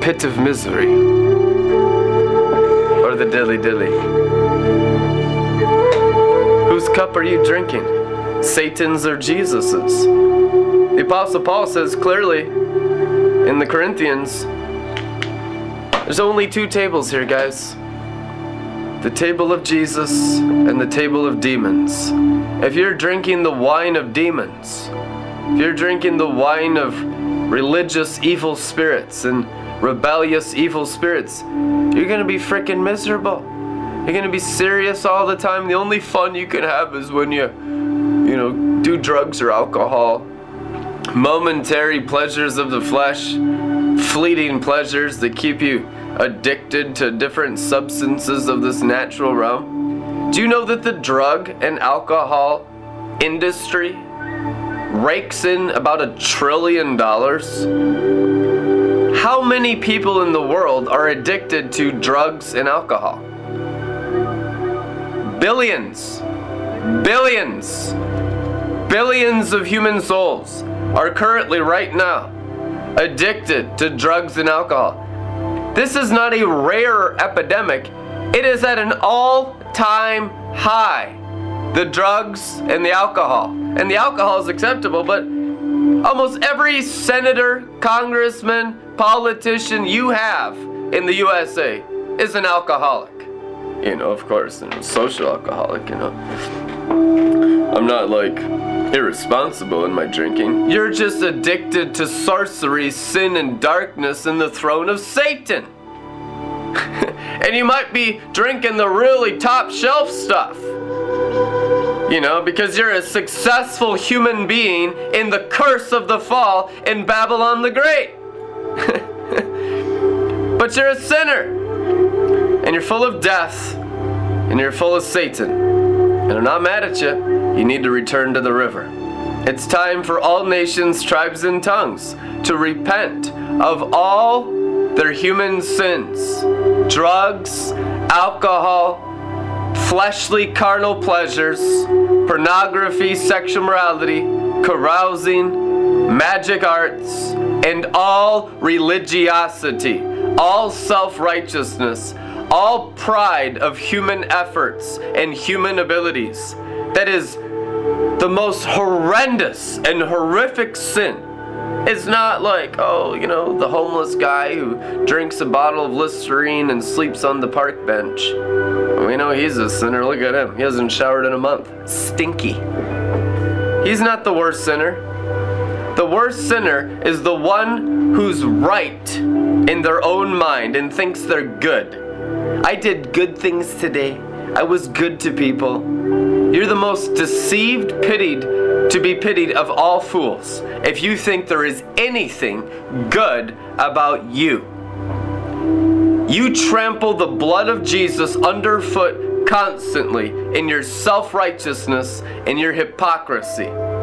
pit of misery or the dilly dilly? Whose cup are you drinking? Satan's or Jesus's? The Apostle Paul says clearly in the Corinthians there's only two tables here, guys the table of Jesus and the table of demons. If you're drinking the wine of demons, if you're drinking the wine of religious evil spirits and rebellious evil spirits, you're to be freaking miserable. You're to be serious all the time. The only fun you can have is when you, you know, do drugs or alcohol. Momentary pleasures of the flesh, fleeting pleasures that keep you addicted to different substances of this natural realm? Do you know that the drug and alcohol industry rakes in about a trillion dollars? How many people in the world are addicted to drugs and alcohol? Billions. Billions. Billions of human souls are currently, right now, addicted to drugs and alcohol. This is not a rare epidemic, it is at an all time high. The drugs and the alcohol. And the alcohol is acceptable, but almost every senator, congressman, politician you have in the USA is an alcoholic. You know, of course, and a social alcoholic, you know. I'm not like irresponsible in my drinking. You're just addicted to sorcery, sin, and darkness in the throne of Satan. and you might be drinking the really top shelf stuff. You know, because you're a successful human being in the curse of the fall in Babylon the Great. but you're a sinner. And you're full of death. And you're full of Satan. And I'm not mad at you you need to return to the river. It's time for all nations, tribes, and tongues to repent of all their human sins drugs, alcohol, fleshly carnal pleasures, pornography, sexual morality, carousing, magic arts, and all religiosity, all self righteousness, all pride of human efforts and human abilities. That is the most horrendous and horrific sin it's not like, oh, you know, the homeless guy who drinks a bottle of Listerine and sleeps on the park bench. We know he's a sinner. Look at him. He hasn't showered in a month. Stinky. He's not the worst sinner. The worst sinner is the one who's right in their own mind and thinks they're good. I did good things today. I was good to people. You're the most deceived, pitied, to be pitied of all fools if you think there is anything good about you. You trample the blood of Jesus underfoot constantly in your self righteousness and your hypocrisy.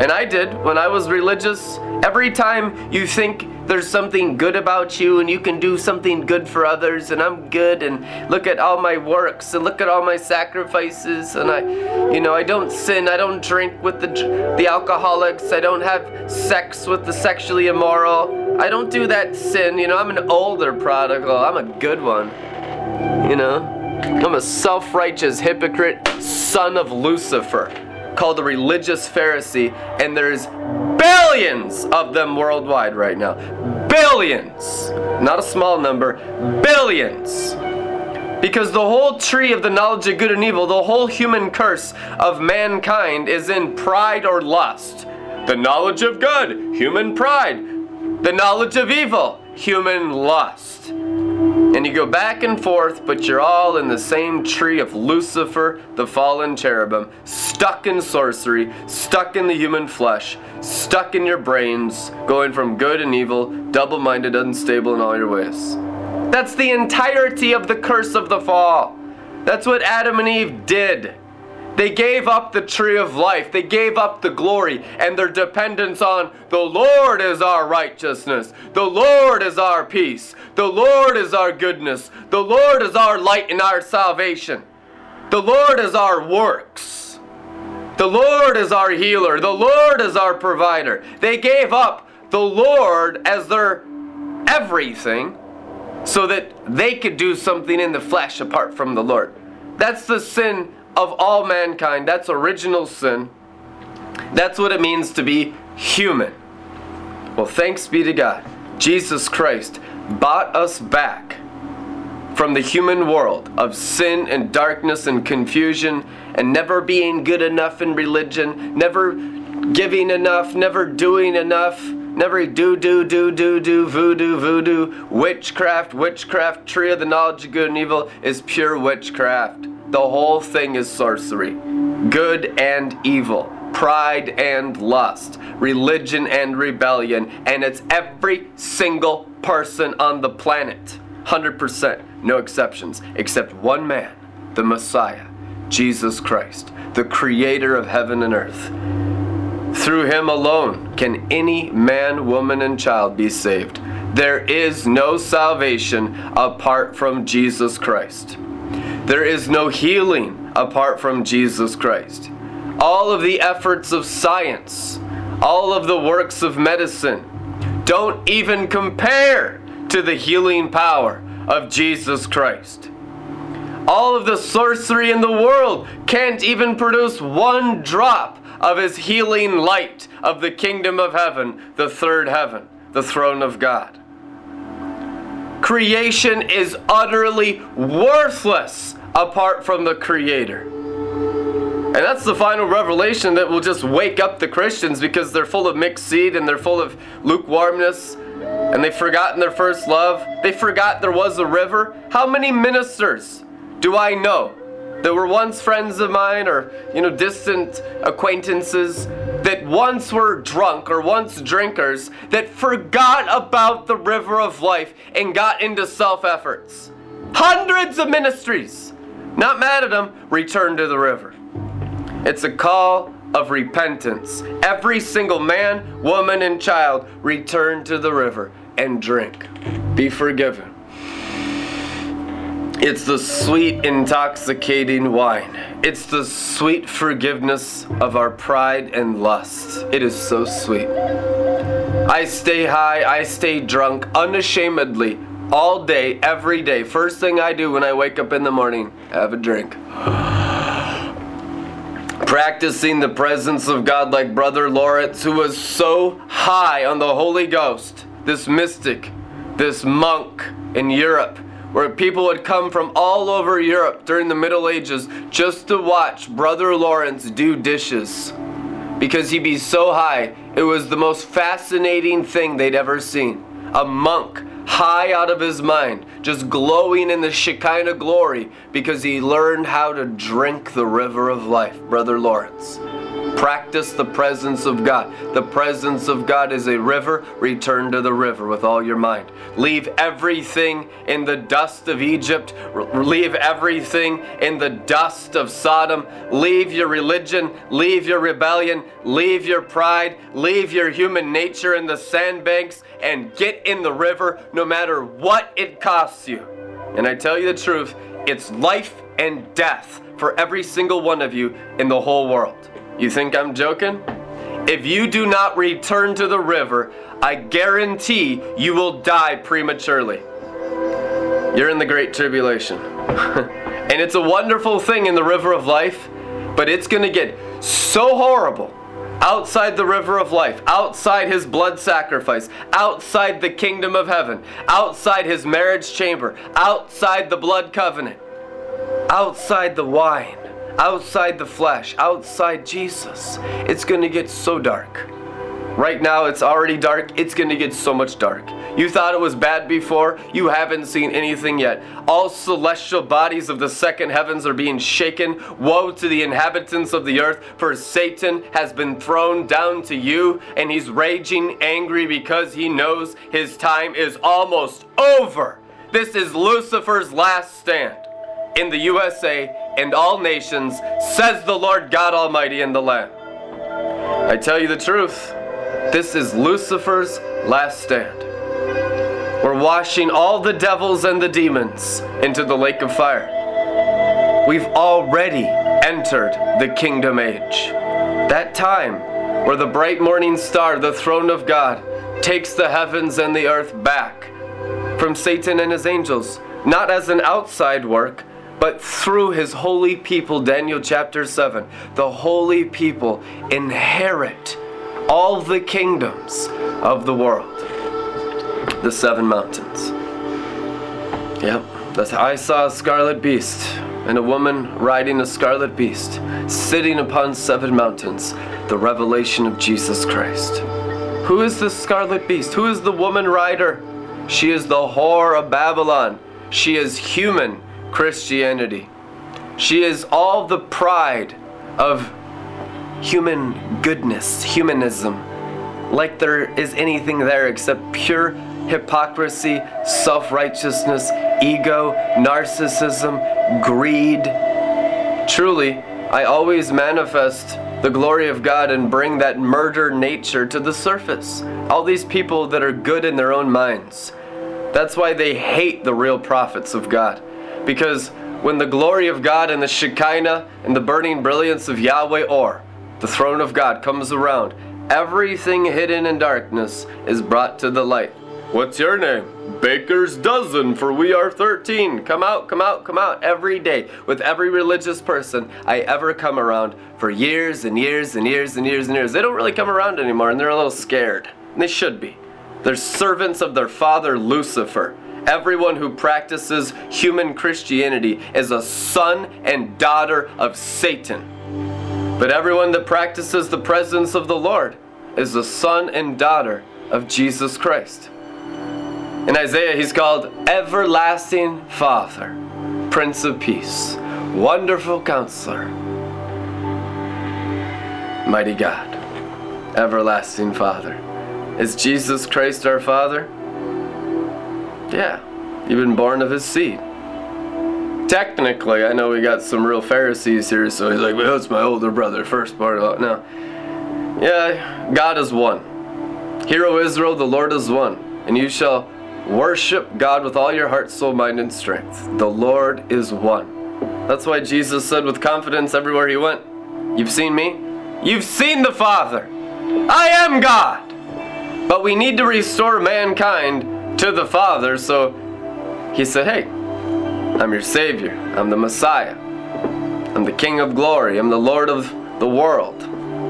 And I did when I was religious. Every time you think there's something good about you and you can do something good for others and I'm good and look at all my works and look at all my sacrifices and I you know I don't sin I don't drink with the the alcoholics I don't have sex with the sexually immoral. I don't do that sin you know I'm an older prodigal I'm a good one you know. I'm a self-righteous hypocrite son of Lucifer called a religious Pharisee and there's billions of them worldwide right now. Billions. Not a small number, billions. Because the whole tree of the knowledge of good and evil, the whole human curse of mankind is in pride or lust. The knowledge of good, human pride. The knowledge of evil, human lust. And you go back and forth, but you're all in the same tree of Lucifer, the fallen cherubim, stuck in sorcery, stuck in the human flesh, stuck in your brains, going from good and evil, double minded, unstable in all your ways. That's the entirety of the curse of the fall. That's what Adam and Eve did. They gave up the tree of life. They gave up the glory and their dependence on the Lord is our righteousness. The Lord is our peace. The Lord is our goodness. The Lord is our light and our salvation. The Lord is our works. The Lord is our healer. The Lord is our provider. They gave up the Lord as their everything so that they could do something in the flesh apart from the Lord. That's the sin of all mankind. That's original sin. That's what it means to be human. Well, thanks be to God. Jesus Christ bought us back from the human world of sin and darkness and confusion and never being good enough in religion, never giving enough, never doing enough, never do, do, do, do, do, voodoo, voodoo, witchcraft, witchcraft, tree of the knowledge of good and evil is pure witchcraft. The whole thing is sorcery, good and evil pride and lust, religion and rebellion, and it's every single person on the planet. 100%, no exceptions, except one man, the Messiah, Jesus Christ, the creator of heaven and earth. Through him alone can any man, woman, and child be saved. There is no salvation apart from Jesus Christ. There is no healing apart from Jesus Christ all of the efforts of science, all of the works of medicine don't even compare to the healing power of Jesus Christ. All of the sorcery in the world can't even produce one drop of his healing light of the kingdom of heaven, the third heaven, the throne of God. Creation is utterly worthless apart from the Creator. And that's the final revelation that will just wake up the Christians because they're full of mixed seed and they're full of lukewarmness and they've forgotten their first love. They forgot there was a river. How many ministers do I know that were once friends of mine or, you know, distant acquaintances that once were drunk or once drinkers that forgot about the river of life and got into self efforts? Hundreds of ministries. Not mad at them, return to the river. It's a call of repentance. Every single man, woman, and child return to the river and drink. Be forgiven. It's the sweet, intoxicating wine. It's the sweet forgiveness of our pride and lust. It is so sweet. I stay high, I stay drunk unashamedly all day, every day. First thing I do when I wake up in the morning, have a drink. practicing the presence of God like Brother Lawrence, who was so high on the Holy Ghost, this mystic, this monk in Europe, where people would come from all over Europe during the Middle Ages just to watch Brother Lawrence do dishes. Because he'd be so high, it was the most fascinating thing they'd ever seen. A monk high out of his mind, just glowing in the Shekinah glory because he learned how to drink the river of life, Brother Lawrence. Practice the presence of God. The presence of God is a river. Return to the river with all your mind. Leave everything in the dust of Egypt. Leave everything in the dust of Sodom. Leave your religion. Leave your rebellion. Leave your pride. Leave your human nature in the sandbanks and get in the river no matter what it costs you. And I tell you the truth, it's life and death for every single one of you in the whole world. You think I'm joking? If you do not return to the river, I guarantee you will die prematurely. You're in the Great Tribulation. and it's a wonderful thing in the river of life, but it's going to get so horrible outside the river of life, outside his blood sacrifice, outside the kingdom of heaven, outside his marriage chamber, outside the blood covenant, outside the wine outside the flesh, outside Jesus, it's going to get so dark. Right now, it's already dark. It's going to get so much dark. You thought it was bad before. You haven't seen anything yet. All celestial bodies of the second heavens are being shaken. Woe to the inhabitants of the earth, for Satan has been thrown down to you, and he's raging angry because he knows his time is almost over. This is Lucifer's last stand in the USA and all nations, says the Lord God Almighty in the land. I tell you the truth, this is Lucifer's last stand. We're washing all the devils and the demons into the lake of fire. We've already entered the kingdom age. That time where the bright morning star, the throne of God, takes the heavens and the earth back from Satan and his angels, not as an outside work, but through his holy people, Daniel chapter 7. The holy people inherit all the kingdoms of the world. The seven mountains. Yep, I saw a scarlet beast and a woman riding a scarlet beast, sitting upon seven mountains, the revelation of Jesus Christ. Who is the scarlet beast? Who is the woman rider? She is the whore of Babylon. She is human Christianity. She is all the pride of human goodness, humanism, like there is anything there except pure hypocrisy, self righteousness, ego, narcissism, greed. Truly, I always manifest the glory of God and bring that murder nature to the surface. All these people that are good in their own minds. That's why they hate the real prophets of God. Because when the glory of God and the Shekinah and the burning brilliance of Yahweh Or, the throne of God, comes around, everything hidden in darkness is brought to the light. What's your name? Baker's Dozen, for we are 13. Come out, come out, come out every day with every religious person I ever come around for years and years and years and years and years. They don't really come around anymore and they're a little scared. And they should be. They're servants of their father Lucifer. Everyone who practices human Christianity is a son and daughter of Satan. But everyone that practices the presence of the Lord is a son and daughter of Jesus Christ. In Isaiah, he's called Everlasting Father, Prince of Peace, Wonderful Counselor, Mighty God, Everlasting Father. Is Jesus Christ our Father? Yeah, you've been born of his seed. Technically, I know we got some real Pharisees here, so he's like, well, it's my older brother, first it. No. Yeah, God is one. Hear, O Israel, the Lord is one, and you shall worship God with all your heart, soul, mind, and strength. The Lord is one. That's why Jesus said with confidence everywhere he went, You've seen me? You've seen the Father. I am God. But we need to restore mankind to the Father. So he said, Hey, I'm your Savior. I'm the Messiah. I'm the King of glory. I'm the Lord of the world.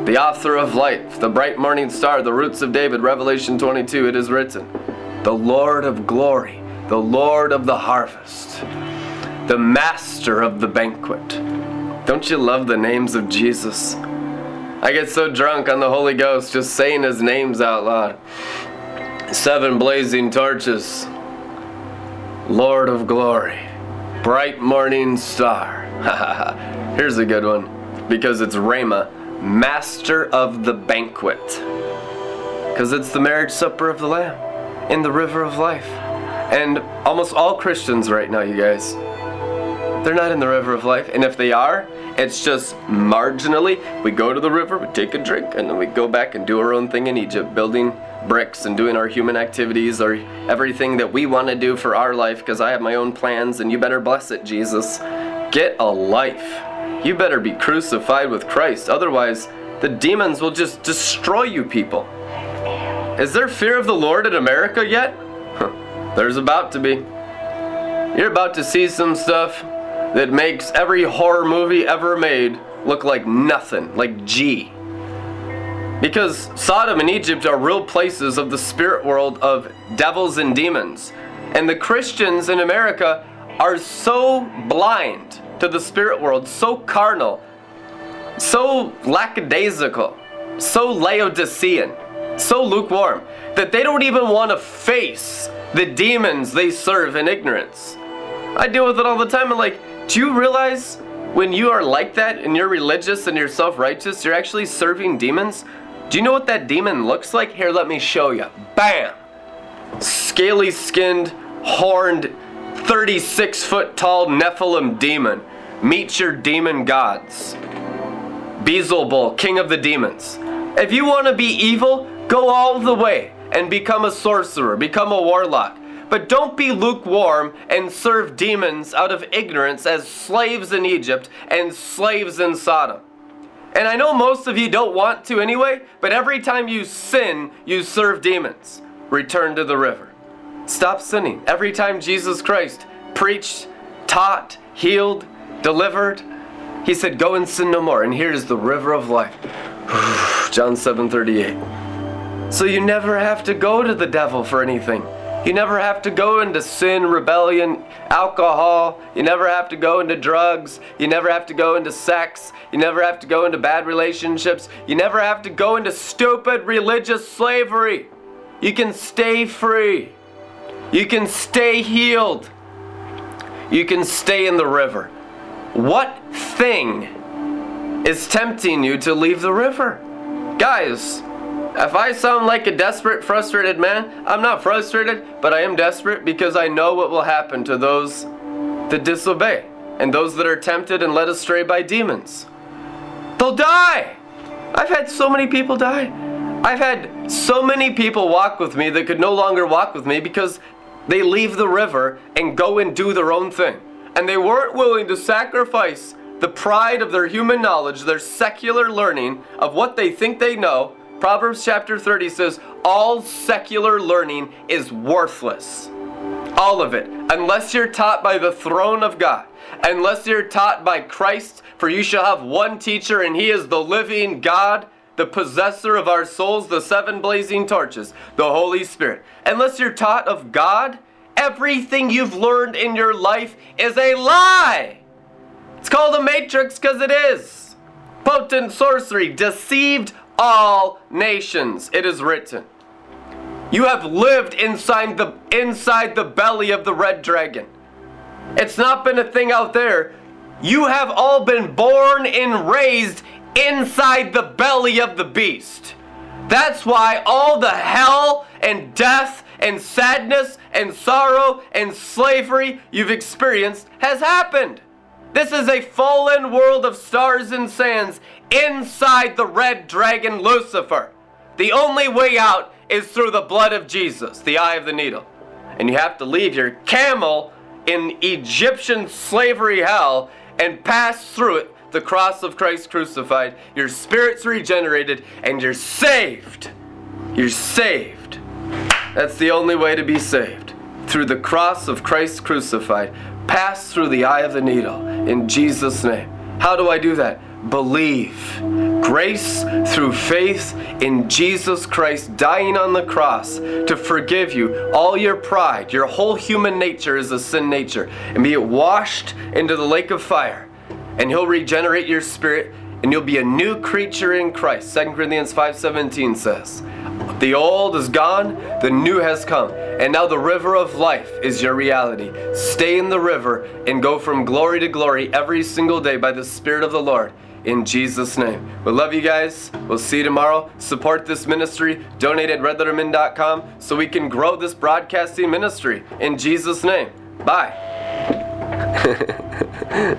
The author of life, the bright morning star, the roots of David, Revelation 22, it is written. The Lord of glory, the Lord of the harvest, the master of the banquet. Don't you love the names of Jesus? I get so drunk on the Holy Ghost just saying his names out loud seven blazing torches, Lord of glory, bright morning star. Here's a good one because it's Rama, master of the banquet. Because it's the marriage supper of the Lamb in the river of life. And almost all Christians right now, you guys, they're not in the river of life. And if they are, it's just marginally. We go to the river, we take a drink, and then we go back and do our own thing in Egypt, building bricks and doing our human activities or everything that we want to do for our life because I have my own plans and you better bless it, Jesus. Get a life. You better be crucified with Christ. Otherwise, the demons will just destroy you people. Is there fear of the Lord in America yet? There's about to be. You're about to see some stuff that makes every horror movie ever made look like nothing, like G. Because Sodom and Egypt are real places of the spirit world of devils and demons. And the Christians in America are so blind to the spirit world, so carnal, so lackadaisical, so Laodicean, so lukewarm, that they don't even want to face the demons they serve in ignorance. I deal with it all the time. I'm like, do you realize when you are like that and you're religious and you're self righteous, you're actually serving demons? Do you know what that demon looks like? Here, let me show you. Bam! Scaly skinned, horned, 36 foot tall Nephilim demon. Meet your demon gods. Beelzebul, king of the demons. If you want to be evil, go all the way and become a sorcerer, become a warlock. But don't be lukewarm and serve demons out of ignorance as slaves in Egypt and slaves in Sodom. And I know most of you don't want to anyway, but every time you sin, you serve demons. Return to the river. Stop sinning. Every time Jesus Christ preached, taught, healed, delivered, he said, Go and sin no more. And here's the river of life. John 7 38. So you never have to go to the devil for anything. You never have to go into sin, rebellion, alcohol. You never have to go into drugs. You never have to go into sex. You never have to go into bad relationships. You never have to go into stupid religious slavery. You can stay free. You can stay healed. You can stay in the river. What thing is tempting you to leave the river? Guys, if I sound like a desperate, frustrated man, I'm not frustrated, but I am desperate because I know what will happen to those that disobey and those that are tempted and led astray by demons. They'll die. I've had so many people die. I've had so many people walk with me that could no longer walk with me because they leave the river and go and do their own thing. And they weren't willing to sacrifice the pride of their human knowledge, their secular learning of what they think they know. Proverbs chapter 30 says, All secular learning is worthless. All of it. Unless you're taught by the throne of God. Unless you're taught by Christ, for you shall have one teacher, and he is the living God the possessor of our souls, the seven blazing torches, the Holy Spirit. Unless you're taught of God, everything you've learned in your life is a lie. It's called a matrix because it is. Potent sorcery deceived all nations, it is written. You have lived inside the inside the belly of the red dragon. It's not been a thing out there. You have all been born and raised inside the belly of the beast. That's why all the hell and death and sadness and sorrow and slavery you've experienced has happened. This is a fallen world of stars and sands inside the red dragon Lucifer. The only way out is through the blood of Jesus, the eye of the needle. And you have to leave your camel in Egyptian slavery hell and pass through it the cross of Christ crucified, your spirit's regenerated, and you're saved. You're saved. That's the only way to be saved. Through the cross of Christ crucified. Pass through the eye of the needle in Jesus' name. How do I do that? Believe. Grace through faith in Jesus Christ dying on the cross to forgive you. All your pride, your whole human nature is a sin nature, and be it washed into the lake of fire and he'll regenerate your spirit and you'll be a new creature in Christ. 2 Corinthians 5:17 says, "The old is gone, the new has come, and now the river of life is your reality. Stay in the river and go from glory to glory every single day by the spirit of the Lord." In Jesus' name. We love you guys. We'll see you tomorrow. Support this ministry. Donate at redlettermin.com so we can grow this broadcasting ministry. In Jesus' name. Bye.